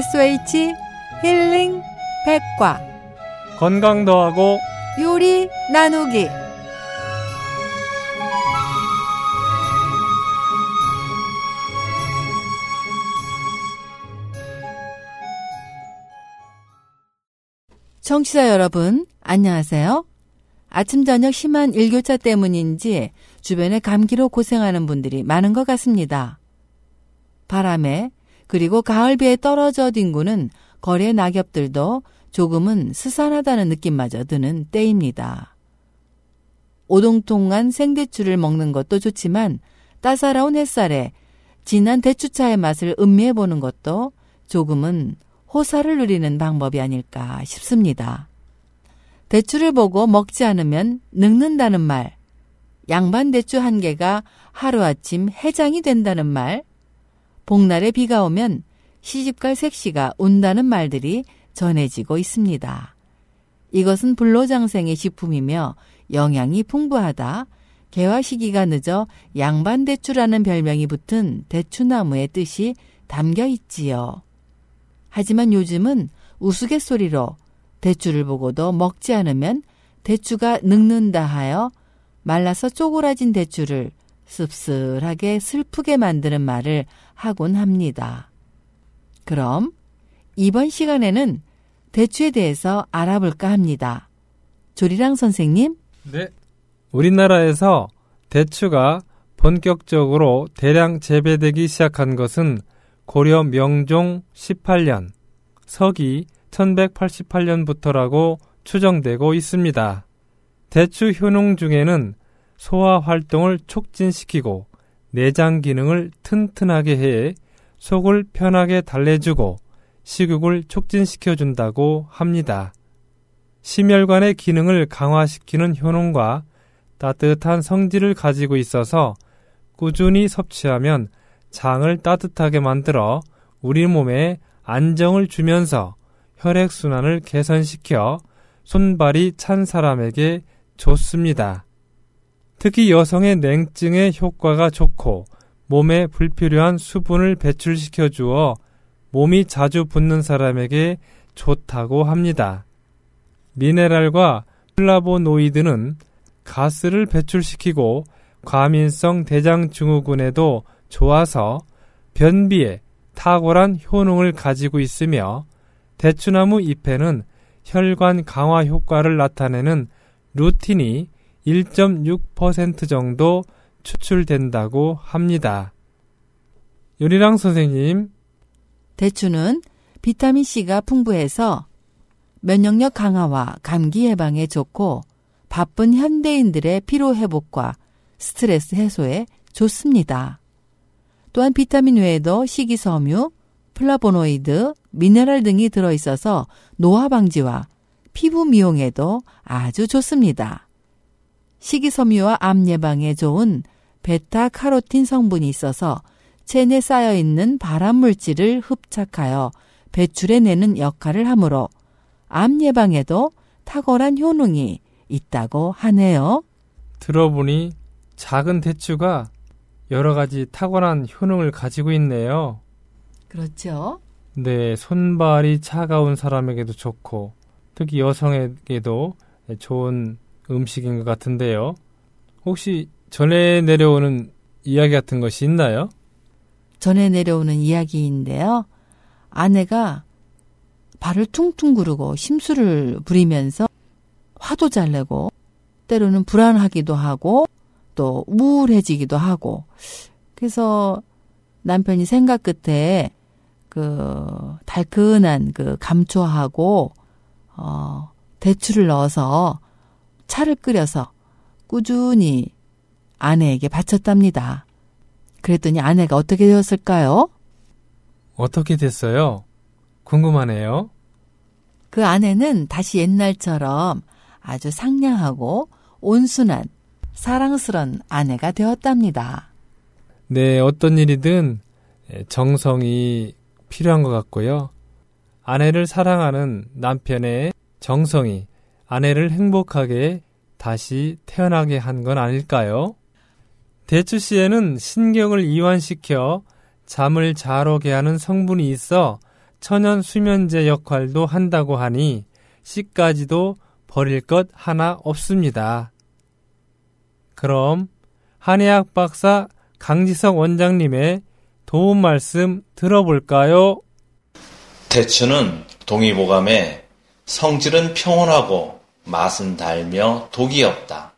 SOH 힐링 백과 건강 더하고 요리 나누기 청취자 여러분 안녕하세요. 아침 저녁 심한 일교차 때문인지 주변에 감기로 고생하는 분들이 많은 것 같습니다. 바람에 그리고 가을비에 떨어져 뒹구는 거리의 낙엽들도 조금은 스산하다는 느낌마저 드는 때입니다. 오동통한 생대추를 먹는 것도 좋지만 따사로운 햇살에 진한 대추차의 맛을 음미해 보는 것도 조금은 호사를 누리는 방법이 아닐까 싶습니다. 대추를 보고 먹지 않으면 늙는다는 말, 양반 대추 한 개가 하루아침 해장이 된다는 말, 복날에 비가 오면 시집갈 색시가 온다는 말들이 전해지고 있습니다. 이것은 불로장생의 식품이며 영양이 풍부하다. 개화 시기가 늦어 양반대추라는 별명이 붙은 대추나무의 뜻이 담겨 있지요. 하지만 요즘은 우스갯소리로 대추를 보고도 먹지 않으면 대추가 늙는다 하여 말라서 쪼그라진 대추를 씁쓸하게 슬프게 만드는 말을 하곤 합니다. 그럼 이번 시간에는 대추에 대해서 알아볼까 합니다. 조리랑 선생님? 네. 우리나라에서 대추가 본격적으로 대량 재배되기 시작한 것은 고려 명종 18년, 서기 1188년부터라고 추정되고 있습니다. 대추 효능 중에는 소화 활동을 촉진시키고 내장 기능을 튼튼하게 해 속을 편하게 달래주고 식욕을 촉진시켜 준다고 합니다. 심혈관의 기능을 강화시키는 효능과 따뜻한 성질을 가지고 있어서 꾸준히 섭취하면 장을 따뜻하게 만들어 우리 몸에 안정을 주면서 혈액순환을 개선시켜 손발이 찬 사람에게 좋습니다. 특히 여성의 냉증에 효과가 좋고 몸에 불필요한 수분을 배출시켜 주어 몸이 자주 붓는 사람에게 좋다고 합니다. 미네랄과 플라보노이드는 가스를 배출시키고 과민성 대장 증후군에도 좋아서 변비에 탁월한 효능을 가지고 있으며 대추나무 잎에는 혈관 강화 효과를 나타내는 루틴이 1.6% 정도 추출된다고 합니다. 요리랑 선생님. 대추는 비타민C가 풍부해서 면역력 강화와 감기 예방에 좋고 바쁜 현대인들의 피로 회복과 스트레스 해소에 좋습니다. 또한 비타민 외에도 식이섬유, 플라보노이드, 미네랄 등이 들어있어서 노화 방지와 피부 미용에도 아주 좋습니다. 식이섬유와 암 예방에 좋은 베타카로틴 성분이 있어서 체내 쌓여 있는 발암 물질을 흡착하여 배출해내는 역할을 하므로 암 예방에도 탁월한 효능이 있다고 하네요. 들어보니 작은 대추가 여러 가지 탁월한 효능을 가지고 있네요. 그렇죠. 네, 손발이 차가운 사람에게도 좋고 특히 여성에게도 좋은 음식인 것 같은데요. 혹시 전해 내려오는 이야기 같은 것이 있나요? 전해 내려오는 이야기인데요. 아내가 발을 퉁퉁 구르고 심술을 부리면서 화도 잘 내고 때로는 불안하기도 하고 또 우울해지기도 하고 그래서 남편이 생각 끝에 그 달큰한 그 감초하고 어 대추를 넣어서 차를 끓여서 꾸준히 아내에게 바쳤답니다. 그랬더니 아내가 어떻게 되었을까요? 어떻게 됐어요? 궁금하네요. 그 아내는 다시 옛날처럼 아주 상냥하고 온순한 사랑스런 아내가 되었답니다. 네, 어떤 일이든 정성이 필요한 것 같고요. 아내를 사랑하는 남편의 정성이 아내를 행복하게 다시 태어나게 한 건 아닐까요? 대추 씨에는 신경을 이완시켜 잠을 잘 오게 하는 성분이 있어 천연 수면제 역할도 한다고 하니 씨까지도 버릴 것 하나 없습니다. 그럼 한의학 박사 강지석 원장님의 도움 말씀 들어볼까요? 대추는 동의보감에 성질은 평온하고 맛은 달며 독이 없다.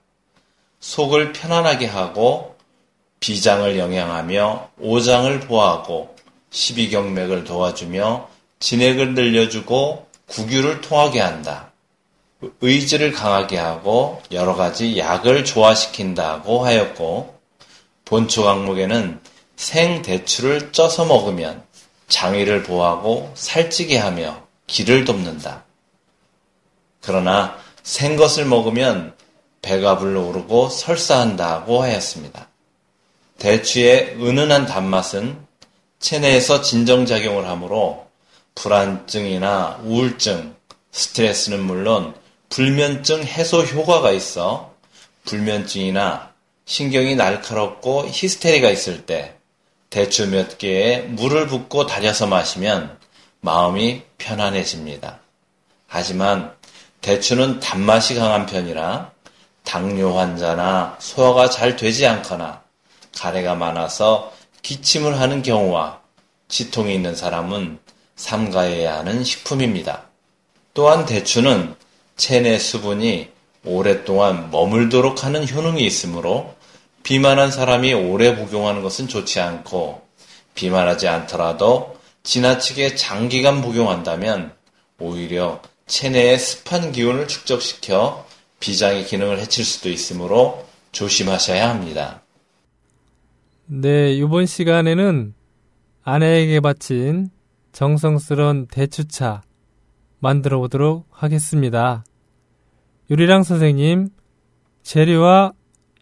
속을 편안하게 하고 비장을 영양하며 오장을 보호하고 십이경맥을 도와주며 진액을 늘려주고 구규를 통하게 한다. 의지를 강하게 하고 여러 가지 약을 조화시킨다고 하였고 본초 강목에는 생대추를 쪄서 먹으면 장위를 보호하고 살찌게 하며 기를 돕는다. 그러나 생 것을 먹으면 배가 불러오르고 설사한다고 하였습니다. 대추의 은은한 단맛은 체내에서 진정작용을 하므로 불안증이나 우울증, 스트레스는 물론 불면증 해소 효과가 있어 불면증이나 신경이 날카롭고 히스테리가 있을 때 대추 몇 개에 물을 붓고 달여서 마시면 마음이 편안해집니다. 하지만 대추는 단맛이 강한 편이라 당뇨 환자나 소화가 잘 되지 않거나 가래가 많아서 기침을 하는 경우와 치통이 있는 사람은 삼가해야 하는 식품입니다. 또한 대추는 체내 수분이 오랫동안 머물도록 하는 효능이 있으므로 비만한 사람이 오래 복용하는 것은 좋지 않고 비만하지 않더라도 지나치게 장기간 복용한다면 오히려 체내의 습한 기운을 축적시켜 비장의 기능을 해칠 수도 있으므로 조심하셔야 합니다. 네, 이번 시간에는 아내에게 바친 정성스러운 대추차 만들어 보도록 하겠습니다. 유리랑 선생님, 재료와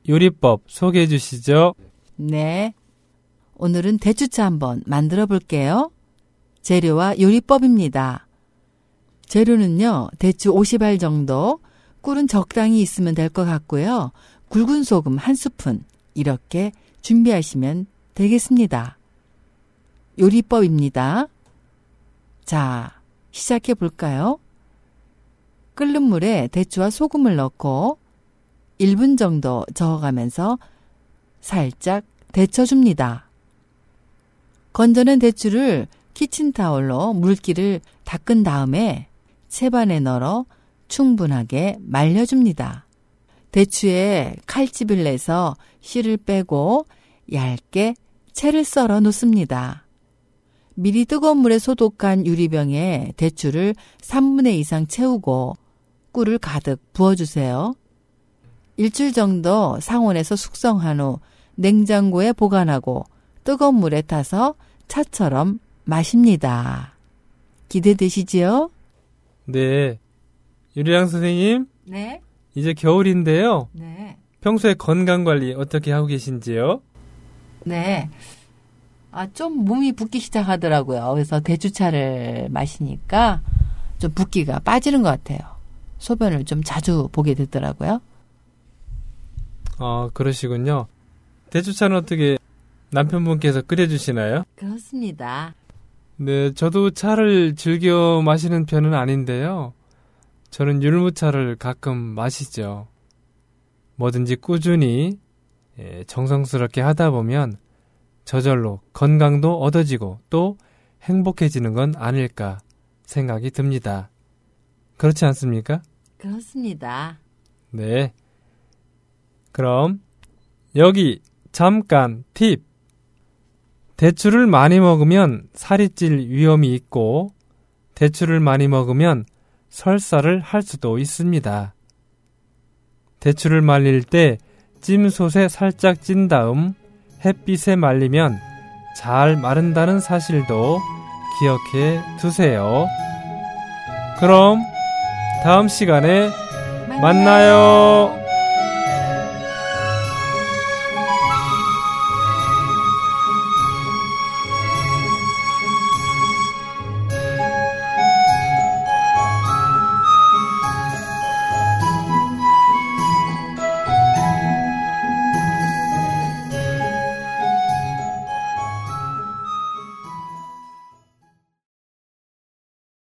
요리법 소개해 주시죠. 네. 오늘은 대추차 한번 만들어 볼게요. 재료와 요리법입니다. 재료는요, 대추 50알 정도, 꿀은 적당히 있으면 될 것 같고요. 굵은 소금 한 스푼, 이렇게 준비하시면 되겠습니다. 요리법입니다. 자, 시작해 볼까요? 끓는 물에 대추와 소금을 넣고 1분 정도 저어가면서 살짝 데쳐줍니다. 건져낸 대추를 키친타올로 물기를 닦은 다음에 채반에 널어 충분하게 말려줍니다. 대추에 칼집을 내서 씨를 빼고 얇게 채를 썰어 놓습니다. 미리 뜨거운 물에 소독한 유리병에 대추를 3분의 이상 채우고 꿀을 가득 부어주세요. 일주일 정도 상온에서 숙성한 후 냉장고에 보관하고 뜨거운 물에 타서 차처럼 마십니다. 기대되시지요? 네. 유리양 선생님, 네. 이제 겨울인데요. 네. 평소에 건강 관리 어떻게 하고 계신지요? 네. 아, 좀 몸이 붓기 시작하더라고요. 그래서 대추차를 마시니까 좀 붓기가 빠지는 것 같아요. 소변을 좀 자주 보게 되더라고요. 아, 그러시군요. 대추차는 어떻게 남편분께서 끓여주시나요? 그렇습니다. 네, 저도 차를 즐겨 마시는 편은 아닌데요. 저는 율무차를 가끔 마시죠. 뭐든지 꾸준히 예, 정성스럽게 하다 보면 저절로 건강도 얻어지고 또 행복해지는 건 아닐까 생각이 듭니다. 그렇지 않습니까? 그렇습니다. 네. 그럼 여기 잠깐 팁. 대추를 많이 먹으면 살이 찔 위험이 있고 대추를 많이 먹으면 설사를 할 수도 있습니다. 대추를 말릴 때 찜솥에 살짝 찐 다음 햇빛에 말리면 잘 마른다는 사실도 기억해 두세요. 그럼 다음 시간에 만나요.